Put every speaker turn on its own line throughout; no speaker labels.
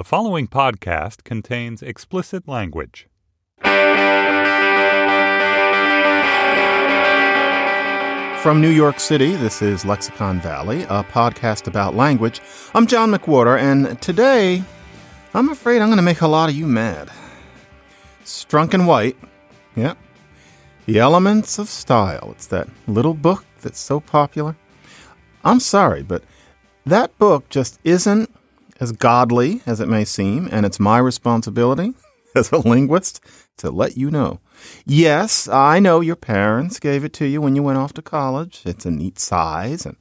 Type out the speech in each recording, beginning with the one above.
The following podcast contains explicit language.
From New York City, this is Lexicon Valley, a podcast about language. I'm John McWhorter, and today I'm afraid I'm going to make a lot of you mad. Strunk and White, yeah. The Elements of Style. It's that little book that's so popular. I'm sorry, but that book just isn't as godly as it may seem, and it's my responsibility as a linguist to let you know. Yes, I know your parents gave it to you when you went off to college. It's a neat size and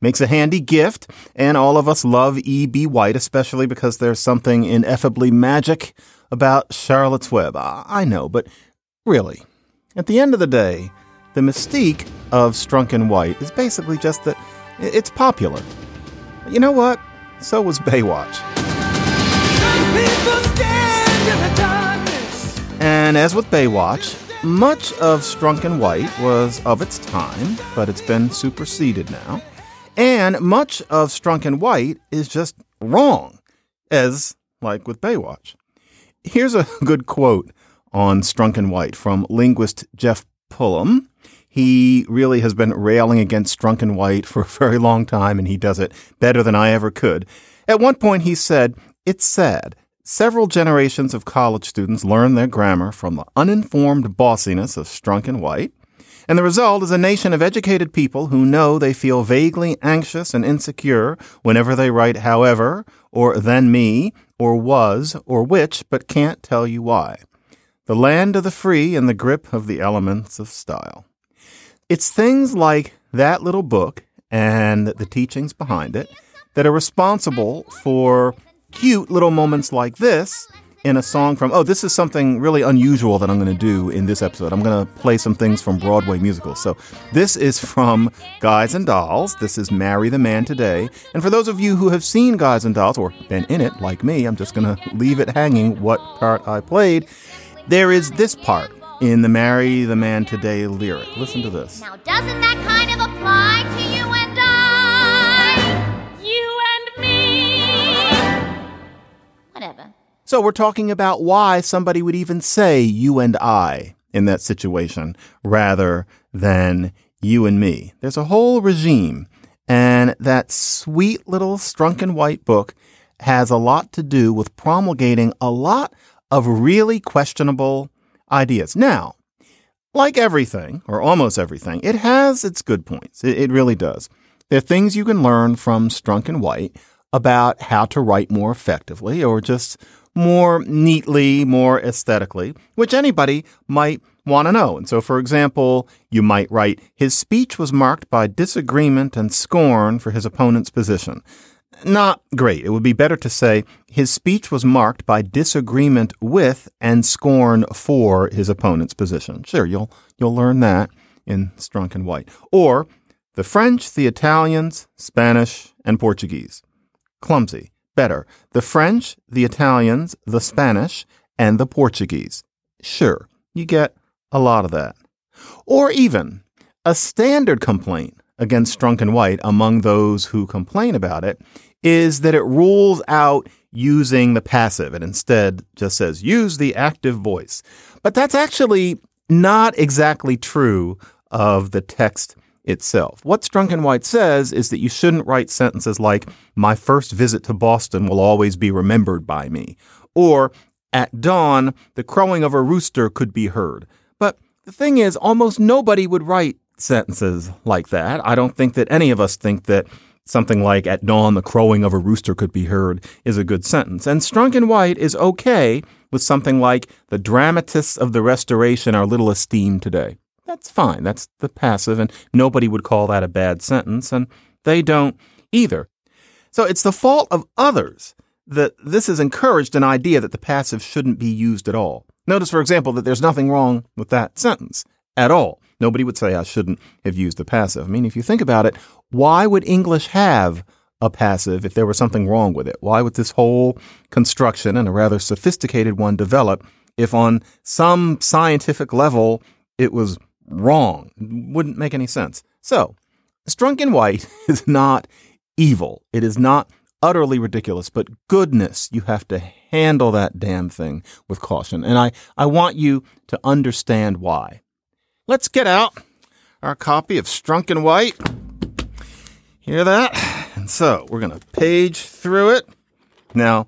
makes a handy gift, and all of us love E.B. White, especially because there's something ineffably magic about Charlotte's Web. I know, but really, at the end of the day, the mystique of Strunk and White is basically just that it's popular. You know what? So was Baywatch. And as with Baywatch, much of Strunk and White was of its time, but it's been superseded now. And much of Strunk and White is just wrong, as like with Baywatch. Here's a good quote on Strunk and White from linguist Geoff Pullum. He really has been railing against Strunk and White for a very long time, and he does it better than I ever could. At one point, he said, It's sad. Several generations of college students learn their grammar from the uninformed bossiness of Strunk and White. And the result is a nation of educated people who know they feel vaguely anxious and insecure whenever they write however, or then me, or was, or which, but can't tell you why. The land of the free in the grip of the elements of style. It's things like that little book and the teachings behind it that are responsible for cute little moments like this in a song from, oh, this is something really unusual that I'm going to do in this episode. I'm going to play some things from Broadway musicals. So this is from Guys and Dolls. This is Marry the Man Today. And for those of you who have seen Guys and Dolls or been in it, like me, I'm just going to leave it hanging what part I played. There is this part in the Marry the Man Today lyric. Listen to this.
Now, doesn't that kind of apply to you and I? You and me? Whatever.
So we're talking about why somebody would even say you and I in that situation rather than you and me. There's a whole regime, and that sweet little Strunk and White book has a lot to do with promulgating a lot of really questionable ideas. Now, like everything, or almost everything, it has its good points. It, it really does. There are things you can learn from Strunk and White about how to write more effectively or just more neatly, more aesthetically, which anybody might want to know. And so, for example, you might write, his speech was marked by disagreement and scorn for his opponent's position not great. It would be better to say his speech was marked by disagreement with and scorn for his opponent's position. Sure, you'll you'll learn that in Strunk and White. Or the French, the Italians, Spanish, and Portuguese. Clumsy. Better. The French, the Italians, the Spanish, and the Portuguese. Sure, you get a lot of that. Or even a standard complaint against Strunk and White among those who complain about it is that it rules out using the passive and instead just says use the active voice. But that's actually not exactly true of the text itself. What Strunk and White says is that you shouldn't write sentences like, My first visit to Boston will always be remembered by me, or At dawn, the crowing of a rooster could be heard. But the thing is, almost nobody would write sentences like that. I don't think that any of us think that something like at dawn the crowing of a rooster could be heard is a good sentence. And Strunk and White is okay with something like the dramatists of the restoration are little esteemed today. That's fine. That's the passive and nobody would call that a bad sentence and they don't either. So it's the fault of others that this has encouraged an idea that the passive shouldn't be used at all. Notice, for example, that there's nothing wrong with that sentence at all. Nobody would say I shouldn't have used the passive. I mean, if you think about it, why would English have a passive if there was something wrong with it? Why would this whole construction and a rather sophisticated one develop if on some scientific level it was wrong? It wouldn't make any sense. So, Strunk and White is not evil. It is not utterly ridiculous, but goodness, you have to handle that damn thing with caution. And I, I want you to understand why. Let's get out our copy of Strunk and White. Hear that? And so we're going to page through it. Now,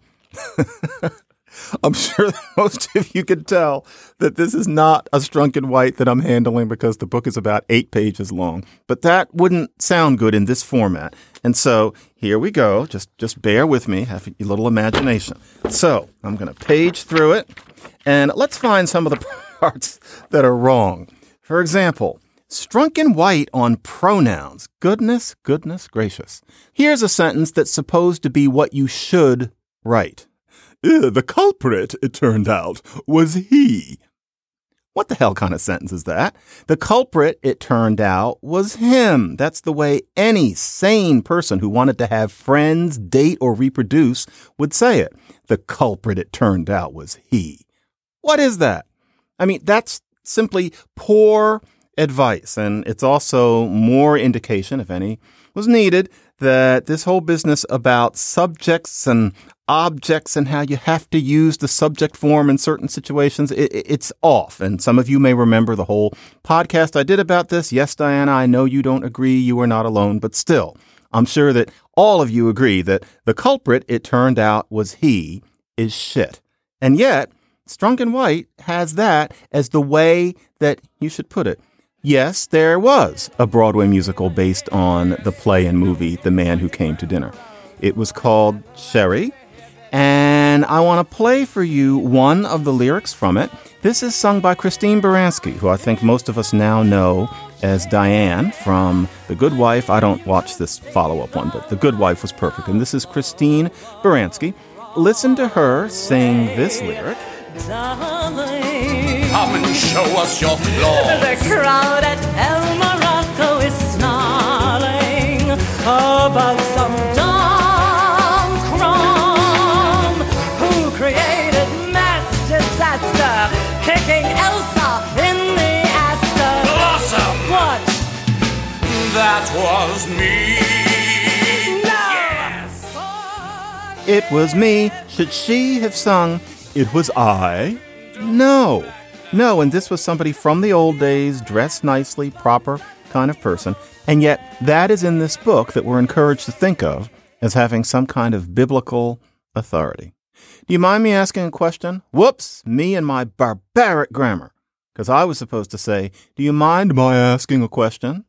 I'm sure most of you can tell that this is not a Strunk and White that I'm handling because the book is about eight pages long. But that wouldn't sound good in this format. And so here we go. Just just bear with me. Have a little imagination. So I'm going to page through it, and let's find some of the parts that are wrong. For example. Strunk and White on pronouns. Goodness, goodness gracious. Here's a sentence that's supposed to be what you should write. "Eh, The culprit, it turned out, was he. What the hell kind of sentence is that? The culprit, it turned out, was him. That's the way any sane person who wanted to have friends, date, or reproduce would say it. The culprit, it turned out, was he. What is that? I mean, that's simply poor advice. And it's also more indication, if any, was needed that this whole business about subjects and objects and how you have to use the subject form in certain situations, it, it- it's off. And some of you may remember the whole podcast I did about this. Yes, Diana, I know you don't agree. You are not alone, but still, I'm sure that all of you agree that the culprit, it turned out, was he, is shit. And yet, Strunk and White has that as the way that you should put it. Yes, there was a Broadway musical based on the play and movie The Man Who Came to Dinner. It was called Sherry, and I want to play for you one of the lyrics from it. This is sung by Christine Baranski, who I think most of us now know as Diane from The Good Wife. I don't watch this follow up one, but The Good Wife was perfect. And this is Christine Baranski. Listen to her sing this lyric.
Come and show us your flaws.
The crowd at El Morocco is snarling about some dumb crumb who created mass disaster, kicking Elsa in the Astor.
Blossom.
What?
That was me.
No.
It was me. Should she have sung, It was I? No. No, and this was somebody from the old days, dressed nicely, proper kind of person. And yet, that is in this book that we're encouraged to think of as having some kind of biblical authority. Do you mind me asking a question? Whoops, me and my barbaric grammar. Because I was supposed to say, Do you mind my asking a question?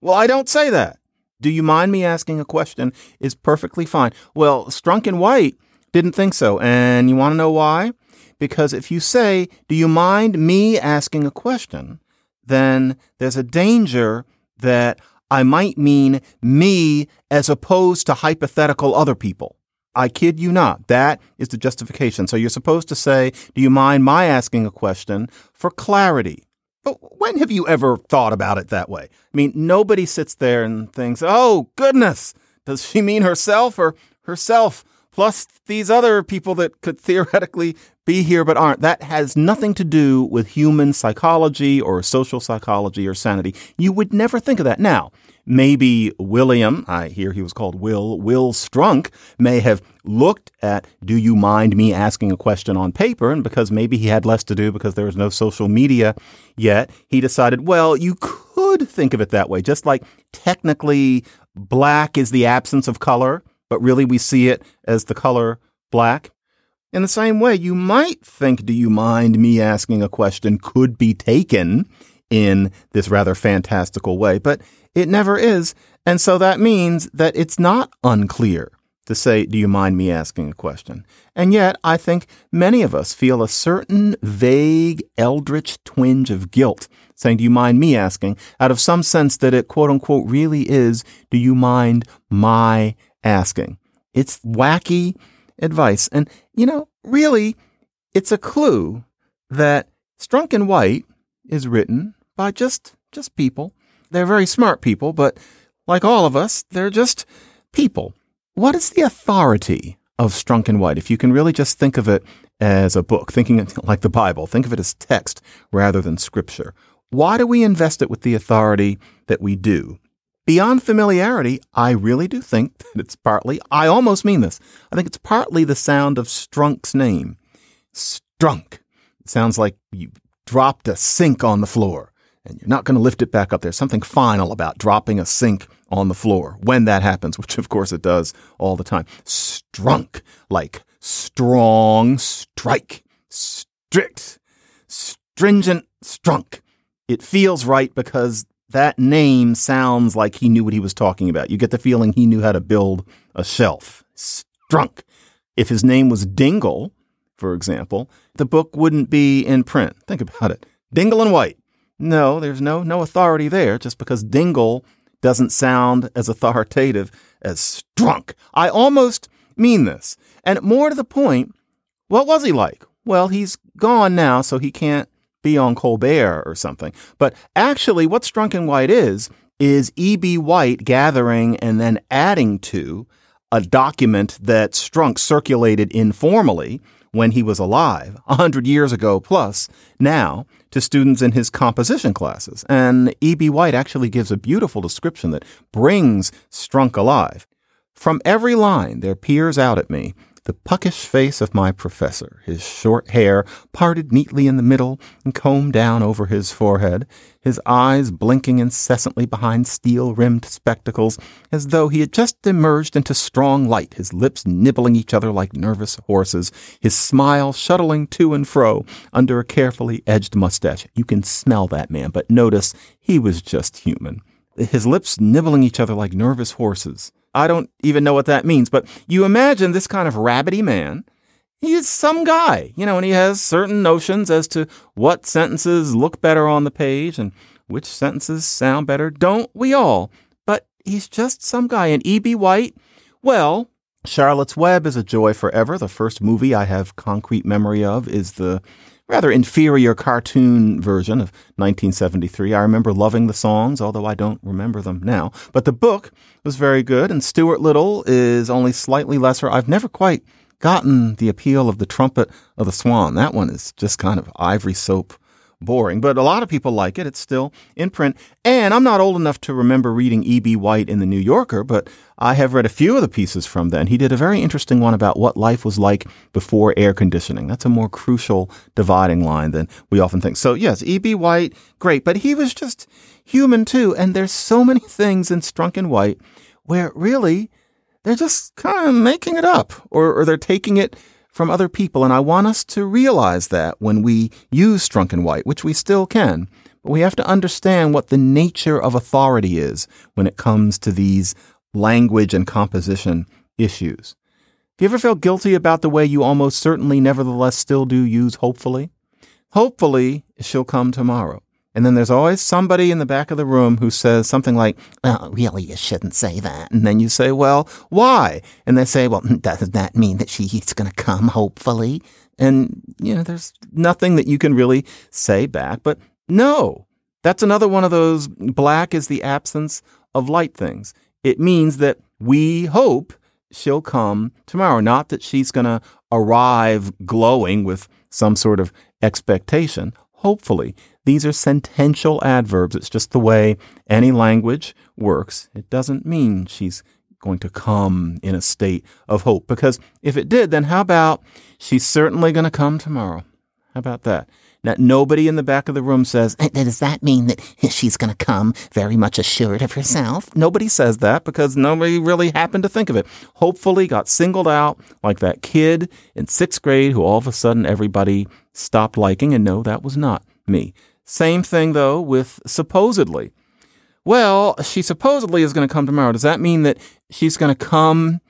Well, I don't say that. Do you mind me asking a question is perfectly fine. Well, Strunk and White didn't think so. And you want to know why? Because if you say, Do you mind me asking a question? then there's a danger that I might mean me as opposed to hypothetical other people. I kid you not. That is the justification. So you're supposed to say, Do you mind my asking a question for clarity? But when have you ever thought about it that way? I mean, nobody sits there and thinks, oh, goodness, does she mean herself or herself plus these other people that could theoretically be here but aren't? That has nothing to do with human psychology or social psychology or sanity. You would never think of that. Now, maybe William, I hear he was called Will, Will Strunk, may have looked at, do you mind me asking a question on paper? And because maybe he had less to do because there was no social media yet, he decided, well, you could think of it that way. Just like technically black is the absence of color, but really we see it as the color black. In the same way, you might think, do you mind me asking a question could be taken in this rather fantastical way, but it never is. And so that means that it's not unclear to say, do you mind me asking a question? And yet, I think many of us feel a certain vague, eldritch twinge of guilt saying, do you mind me asking? Out of some sense that it quote unquote really is, do you mind my asking? It's wacky advice. And, you know, really, it's a clue that Strunk and White is written by just, just people. They're very smart people, but like all of us, they're just people. What is the authority of Strunk and White? If you can really just think of it as a book, thinking like the Bible, think of it as text rather than scripture. Why do we invest it with the authority that we do? Beyond familiarity, I really do think that it's partly, I almost mean this, I think it's partly the sound of Strunk's name. Strunk. It sounds like you dropped a sink on the floor and you're not going to lift it back up. There's something final about dropping a sink on the floor when that happens, which of course it does all the time. Strunk, like strong strike, strict, stringent strunk. It feels right because that name sounds like he knew what he was talking about. You get the feeling he knew how to build a shelf. Strunk. If his name was Dingle, for example, the book wouldn't be in print. Think about it. Dingle and White. No, there's no no authority there just because Dingle doesn't sound as authoritative as Strunk. I almost mean this. And more to the point, what was he like? Well, he's gone now, so he can't be on Colbert or something. But actually, what Strunk and White is, is E.B. White gathering and then adding to a document that Strunk circulated informally when he was alive, a hundred years ago plus, now to students in his composition classes. And E.B. White actually gives a beautiful description that brings Strunk alive. From every line there peers out at me the puckish face of my professor, his short hair parted neatly in the middle and combed down over his forehead, his eyes blinking incessantly behind steel rimmed spectacles, as though he had just emerged into strong light, his lips nibbling each other like nervous horses, his smile shuttling to and fro under a carefully edged mustache. You can smell that man, but notice he was just human. His lips nibbling each other like nervous horses. I don't even know what that means, but you imagine this kind of rabbity man. He's some guy, you know, and he has certain notions as to what sentences look better on the page and which sentences sound better. Don't we all? But he's just some guy. And E.B. White, well, Charlotte's Web is a joy forever. The first movie I have concrete memory of is the rather inferior cartoon version of 1973. I remember loving the songs, although I don't remember them now. But the book was very good, and Stuart Little is only slightly lesser. I've never quite gotten the appeal of the trumpet of the swan. That one is just kind of ivory soap boring, but a lot of people like it. It's still in print. And I'm not old enough to remember reading E.B. White in the New Yorker, but I have read a few of the pieces from then. He did a very interesting one about what life was like before air conditioning. That's a more crucial dividing line than we often think. So yes, E.B. White, great, but he was just human too. And there's so many things in Strunk and White where really they're just kind of making it up or, or they're taking it from other people. And I want us to realize that when we use Strunk and White, which we still can, but we have to understand what the nature of authority is when it comes to these language and composition issues. Have you ever felt guilty about the way you almost certainly, nevertheless, still do use hopefully? Hopefully, she'll come tomorrow. And then there's always somebody in the back of the room who says something like, well, really, you shouldn't say that. And then you say, well, why? And they say, well, doesn't that mean that she's going to come, hopefully? And, you know, there's nothing that you can really say back. But no, that's another one of those black is the absence of light things. It means that we hope she'll come tomorrow, not that she's going to arrive glowing with some sort of expectation. Hopefully, these are sentential adverbs. It's just the way any language works. It doesn't mean she's going to come in a state of hope. Because if it did, then how about she's certainly going to come tomorrow? How about that? Now, nobody in the back of the room says, Does that mean that she's going to come very much assured of herself? Nobody says that because nobody really happened to think of it. Hopefully, got singled out like that kid in sixth grade who all of a sudden everybody stopped liking, and no, that was not me. Same thing though with supposedly. Well, she supposedly is going to come tomorrow. Does that mean that she's going to come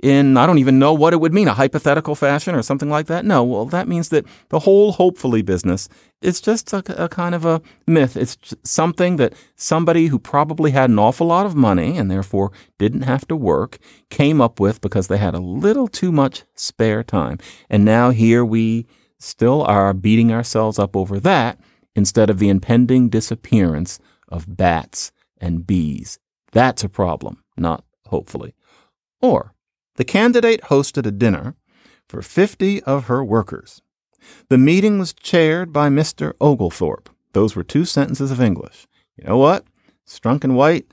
in, I don't even know what it would mean, a hypothetical fashion or something like that? No. Well, that means that the whole hopefully business is just a, a kind of a myth. It's something that somebody who probably had an awful lot of money and therefore didn't have to work came up with because they had a little too much spare time. And now here we still are beating ourselves up over that instead of the impending disappearance of bats and bees. That's a problem, not hopefully. Or the candidate hosted a dinner for 50 of her workers. The meeting was chaired by Mr. Oglethorpe. Those were two sentences of English. You know what? Strunk and White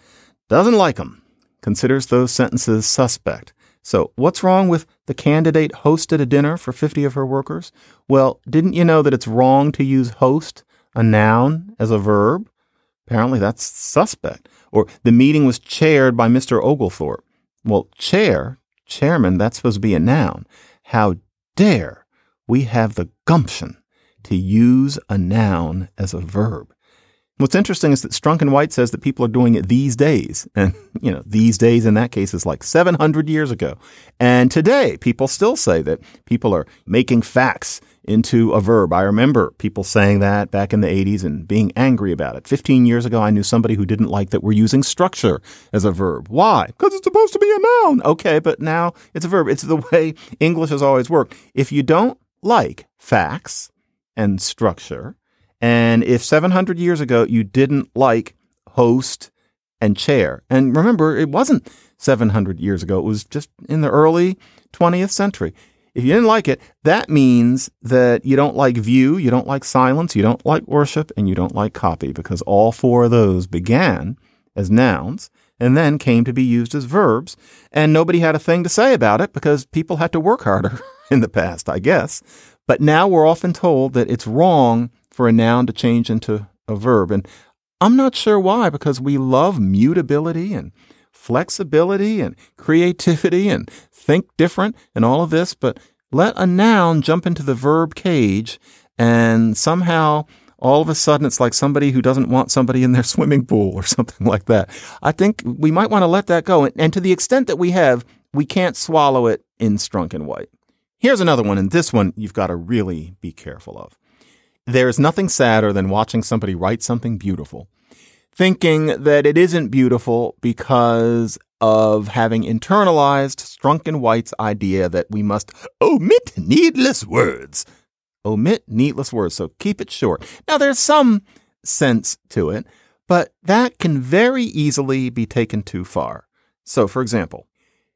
doesn't like them, considers those sentences suspect. So, what's wrong with the candidate hosted a dinner for 50 of her workers? Well, didn't you know that it's wrong to use host, a noun, as a verb? Apparently, that's suspect. Or the meeting was chaired by Mr. Oglethorpe. Well, chair, chairman, that's supposed to be a noun. How dare we have the gumption to use a noun as a verb? What's interesting is that Strunk and White says that people are doing it these days. And, you know, these days in that case is like 700 years ago. And today, people still say that people are making facts into a verb. I remember people saying that back in the 80s and being angry about it. 15 years ago, I knew somebody who didn't like that we're using structure as a verb. Why? Because it's supposed to be a noun. Okay, but now it's a verb. It's the way English has always worked. If you don't like facts and structure, and if 700 years ago you didn't like host and chair, and remember, it wasn't 700 years ago, it was just in the early 20th century. If you didn't like it, that means that you don't like view, you don't like silence, you don't like worship, and you don't like copy, because all four of those began as nouns and then came to be used as verbs. And nobody had a thing to say about it because people had to work harder in the past, I guess. But now we're often told that it's wrong for a noun to change into a verb. And I'm not sure why, because we love mutability and flexibility and creativity and think different and all of this. But let a noun jump into the verb cage and somehow all of a sudden it's like somebody who doesn't want somebody in their swimming pool or something like that. I think we might want to let that go. And, to the extent that we have, we can't swallow it in Strunk and White. Here's another one, and this one you've got to really be careful of. There's nothing sadder than watching somebody write something beautiful, thinking that it isn't beautiful because of having internalized Strunk and White's idea that we must omit needless words. Omit needless words, so keep it short. Now, there's some sense to it, but that can very easily be taken too far. So, for example,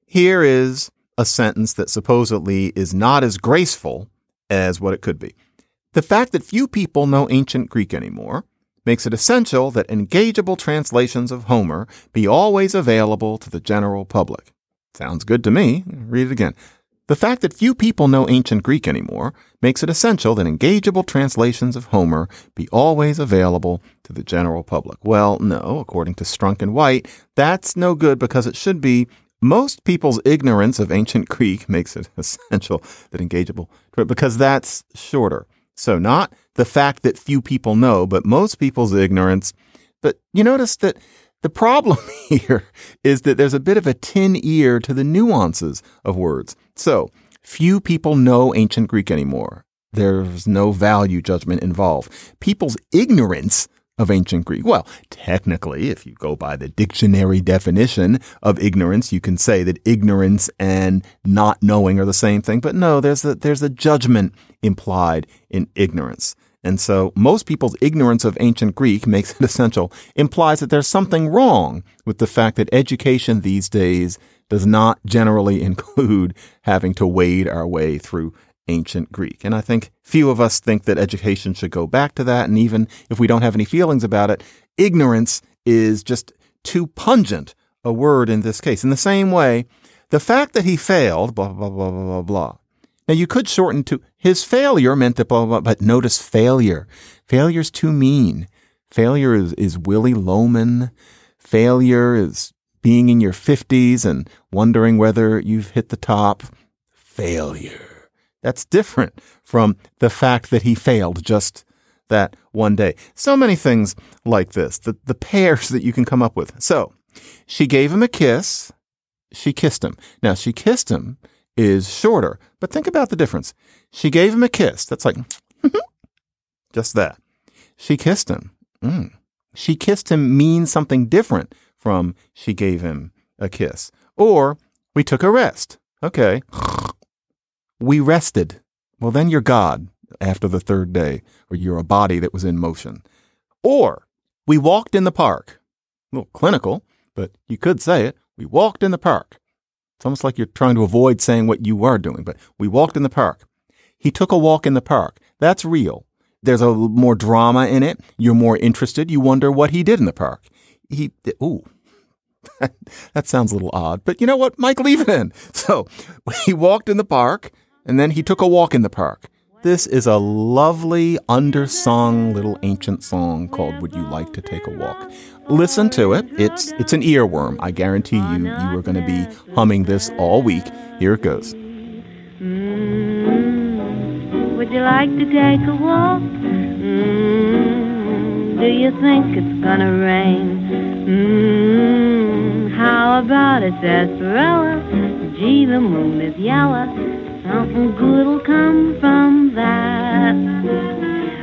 here is a sentence that supposedly is not as graceful as what it could be. The fact that few people know ancient Greek anymore makes it essential that engageable translations of Homer be always available to the general public. Sounds good to me. Read it again. The fact that few people know ancient Greek anymore makes it essential that engageable translations of Homer be always available to the general public. Well, no, according to Strunk and White, that's no good because it should be most people's ignorance of ancient Greek makes it essential that engageable because that's shorter. So, not the fact that few people know, but most people's ignorance. But you notice that the problem here is that there's a bit of a tin ear to the nuances of words. So, few people know ancient Greek anymore. There's no value judgment involved. People's ignorance of ancient Greek. Well, technically, if you go by the dictionary definition of ignorance, you can say that ignorance and not knowing are the same thing. But no, there's a, there's a judgment implied in ignorance. And so most people's ignorance of ancient Greek makes it essential, implies that there's something wrong with the fact that education these days does not generally include having to wade our way through ancient Greek. And I think few of us think that education should go back to that. And even if we don't have any feelings about it, ignorance is just too pungent a word in this case. In the same way, the fact that he failed, blah, blah, blah, blah, blah, blah. Now you could shorten to his failure meant that blah, blah, blah, but notice failure. Failure's too mean. Failure is, is Willy Loman. Failure is being in your 50s and wondering whether you've hit the top. Failure. That's different from the fact that he failed just that one day. So many things like this, the, the pairs that you can come up with. So she gave him a kiss. She kissed him. Now, she kissed him is shorter, but think about the difference. She gave him a kiss. That's like just that. She kissed him. Mm. She kissed him means something different from she gave him a kiss. Or we took a rest. Okay. We rested. Well, then you're God after the third day, or you're a body that was in motion. Or we walked in the park. A little clinical, but you could say it. We walked in the park. It's almost like you're trying to avoid saying what you are doing, but we walked in the park. He took a walk in the park. That's real. There's a more drama in it. You're more interested. You wonder what he did in the park. He, ooh, that sounds a little odd, but you know what? Mike, leave it in. So he walked in the park and then he took a walk in the park. This is a lovely, undersung little ancient song called Would You Like to Take a Walk? Listen to it. It's it's an earworm. I guarantee you you are going to be humming this all week. Here it goes.
Mm, Would you like to take a walk? Mm, do you think it's gonna rain? Mm, how about a sarsaparilla? Gee, the moon is yellow. Something good'll come from that.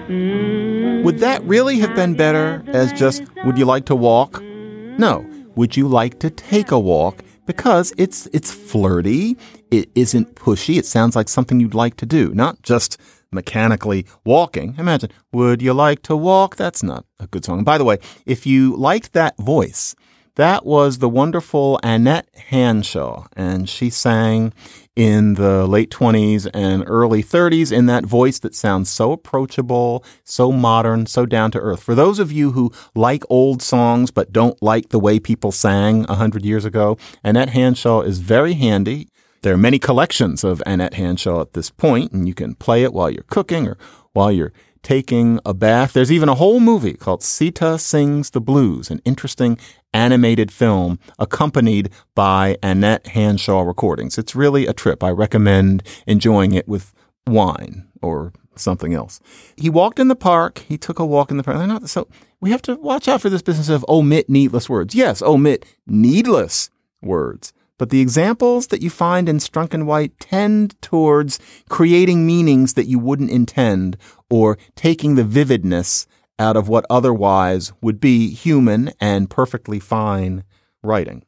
Mm,
Would that really have been better as just would you like to walk? No. Would you like to take a walk? Because it's it's flirty, it isn't pushy, it sounds like something you'd like to do, not just mechanically walking. Imagine, would you like to walk? That's not a good song. By the way, if you liked that voice, that was the wonderful Annette Hanshaw, and she sang in the late 20s and early 30s in that voice that sounds so approachable, so modern, so down to earth. For those of you who like old songs but don't like the way people sang 100 years ago, Annette Hanshaw is very handy. There are many collections of Annette Hanshaw at this point, and you can play it while you're cooking or while you're taking a bath. There's even a whole movie called Sita Sings the Blues, an interesting animated film accompanied by Annette Hanshaw recordings. It's really a trip. I recommend enjoying it with wine or something else. He walked in the park. He took a walk in the park. Not- So we have to watch out for this business of omit needless words. Yes, omit needless words. But the examples that you find in Strunk and White tend towards creating meanings that you wouldn't intend or taking the vividness out of what otherwise would be human and perfectly fine writing.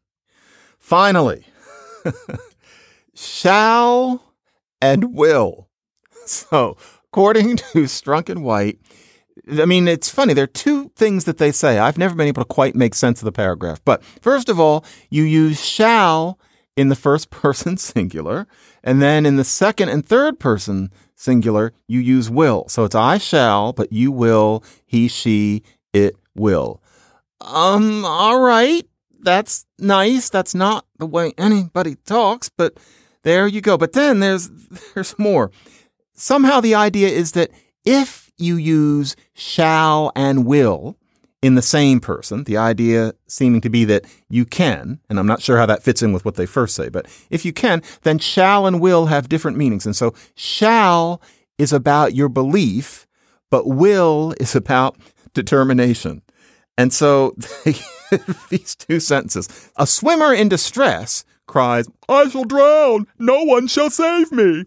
Finally, shall and will. So, according to Strunk and White, I mean, it's funny. There are two things that they say. I've never been able to quite make sense of the paragraph. But first of all, you use shall in the first person singular. And then in the second and third person singular, you use will. So it's I shall, but you will, he, she, it will. Um, all right. That's nice. That's not the way anybody talks, but there you go. But then there's, there's more. Somehow the idea is that if you use shall and will in the same person, the idea seeming to be that you can, and I'm not sure how that fits in with what they first say, but if you can, then shall and will have different meanings. And so shall is about your belief, but will is about determination. And so these two sentences, a swimmer in distress cries, I shall drown. No one shall save me.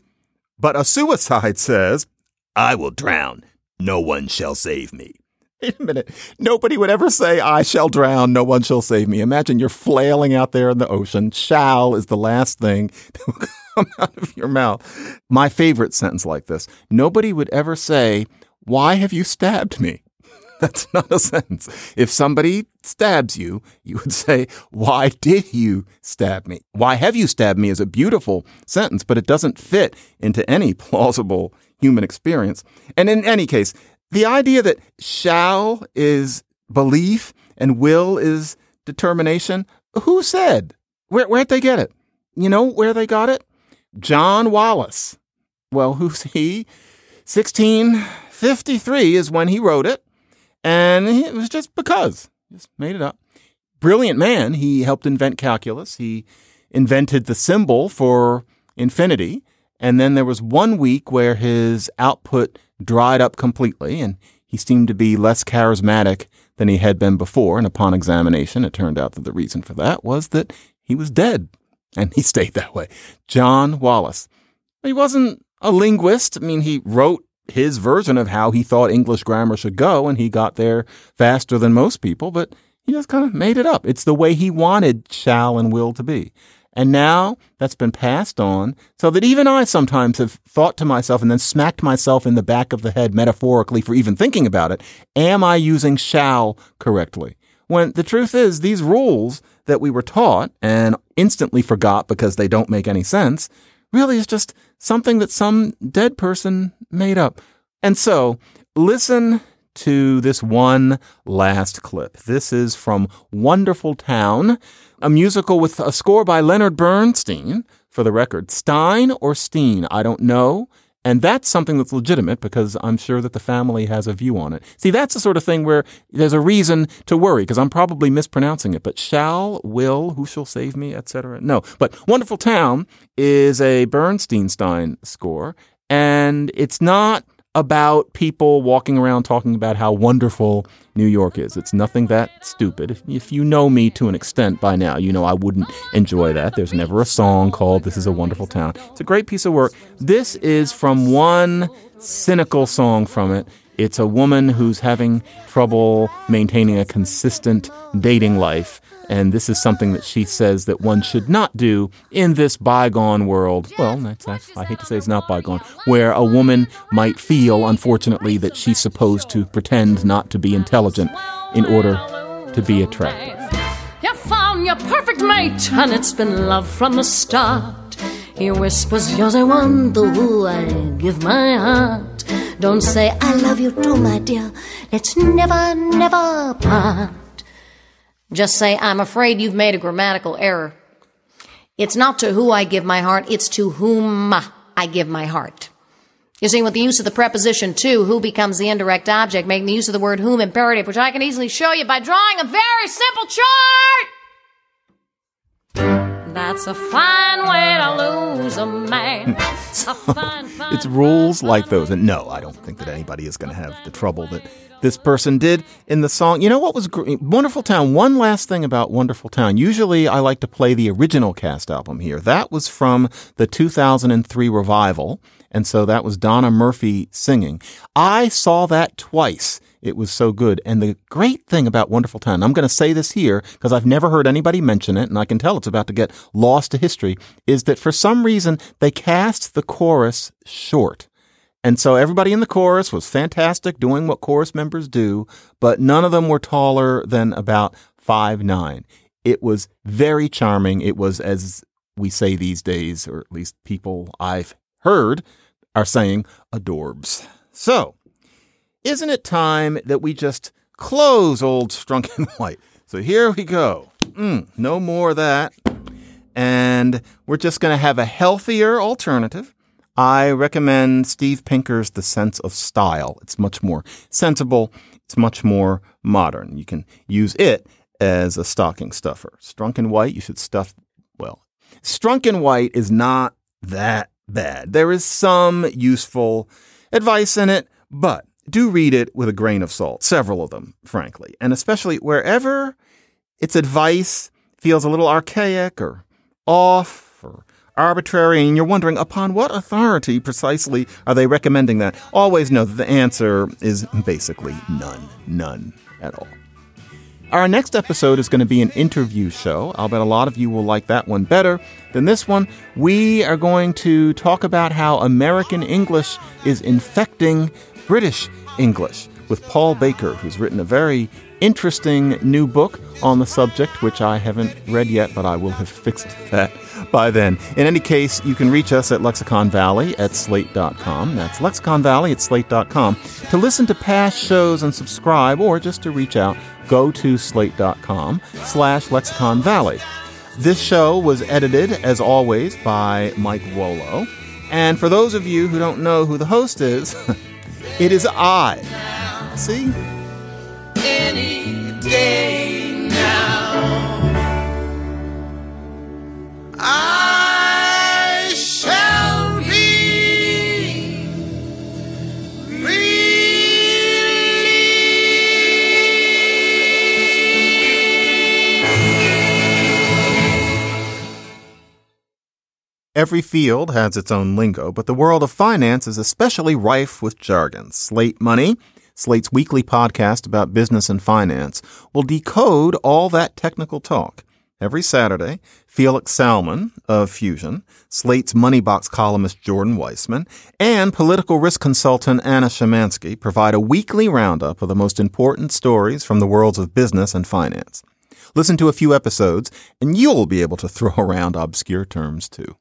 But a suicide says, I will drown. No one shall save me. Wait a minute. Nobody would ever say, I shall drown. No one shall save me. Imagine you're flailing out there in the ocean. Shall is the last thing that will come out of your mouth. My favorite sentence like this. Nobody would ever say, Why have you stabbed me? That's not a sentence. If somebody stabs you, you would say, Why did you stab me? Why have you stabbed me is a beautiful sentence, but it doesn't fit into any plausible human experience. And in any case, the idea that shall is belief and will is determination, who said? Where, where'd they get it? You know where they got it? John Wallis. Well, who's he? 1653 is when he wrote it. And it was just because. Just made it up. Brilliant man. He helped invent calculus. He invented the symbol for infinity. And then there was one week where his output dried up completely and he seemed to be less charismatic than he had been before. And upon examination, it turned out that the reason for that was that he was dead. And he stayed that way. John Wallis. He wasn't a linguist. I mean, he wrote his version of how he thought English grammar should go, and he got there faster than most people, but he just kind of made it up. It's the way he wanted shall and will to be. And now that's been passed on so that even I sometimes have thought to myself and then smacked myself in the back of the head metaphorically for even thinking about it. Am I using shall correctly? When the truth is, these rules that we were taught and instantly forgot because they don't make any sense really is just something that some dead person made up. And so listen to this one last clip. This is from Wonderful Town, a musical with a score by Leonard Bernstein. For the record, Stein or Steen, I don't know. And that's something that's legitimate because I'm sure that the family has a view on it. See, that's the sort of thing where there's a reason to worry because I'm probably mispronouncing it. But shall, will, who shall save me, etc. No, but Wonderful Town is a Bernstein Stein score, and it's not about people walking around talking about how wonderful New York is. It's nothing that stupid. If, you know me to an extent by now, you know I wouldn't enjoy that. There's never a song called This is a Wonderful Town. It's a great piece of work. This is from one cynical song from it. It's a woman who's having trouble maintaining a consistent dating life and this is something that she says that one should not do in this bygone world. Well, that's, that's, I hate to say it's not bygone, where a woman might feel, unfortunately, that she's supposed to pretend not to be intelligent in order to be attractive.
You found your perfect mate, and it's been love from the start. He whispers, You're the one to who I give my heart. Don't say, I love you too, my dear. Let's never, never part. Just say, I'm afraid you've made a grammatical error. It's not to who I give my heart, it's to whom I give my heart. You see, with the use of the preposition to, who becomes the indirect object, making the use of the word whom imperative, which I can easily show you by drawing a very simple chart. That's a fine way to lose a man.
so, a fine, fine, it's rules like those. And no, I don't think that anybody is going to have the trouble that this person did in the song. You know what was? Wonderful Town? One last thing about Wonderful Town. Usually I like to play the original cast album here. That was from the 2003 revival. And so that was Donna Murphy singing. I saw that twice. It was so good. And the great thing about Wonderful Town, I'm going to say this here because I've never heard anybody mention it and I can tell it's about to get lost to history, is that for some reason they cast the chorus short. And so everybody in the chorus was fantastic doing what chorus members do, but none of them were taller than about five nine. It was very charming. It was, as we say these days, or at least people I've heard are saying, adorbs. So, isn't it time that we just close old Strunk and White? So here we go. Mm, no more of that. And we're just going to have a healthier alternative. I recommend Steve Pinker's The Sense of Style. It's much more sensible. It's much more modern. You can use it as a stocking stuffer. Strunk and White, you should stuff, well, Strunk and White is not that bad. There is some useful advice in it, but do read it with a grain of salt, several of them, frankly. And especially wherever its advice feels a little archaic or off arbitrary, and you're wondering upon what authority precisely are they recommending that, always know that the answer is basically none. None at all. Our next episode is going to be an interview show. I'll bet a lot of you will like that one better than this one. We are going to talk about how American English is infecting British English with Paul Baker, who's written a very interesting new book on the subject, which I haven't read yet, but I will have fixed that by then. In any case, you can reach us at Lexicon Valley at slate.com. That's Lexicon Valley at slate.com. To listen to past shows and subscribe, or just to reach out, go to slate.com slash Lexicon Valley. This show was edited, as always, by Mike Vuolo. And for those of you who don't know who the host is, it is I. See?
Any day
Every field has its own lingo, but the world of finance is especially rife with jargon. Slate Money, Slate's weekly podcast about business and finance, will decode all that technical talk. Every Saturday, Felix Salmon of Fusion, Slate's Moneybox columnist Jordan Weissmann, and political risk consultant Anna Szymanski provide a weekly roundup of the most important stories from the worlds of business and finance. Listen to a few episodes, and you'll be able to throw around obscure terms too.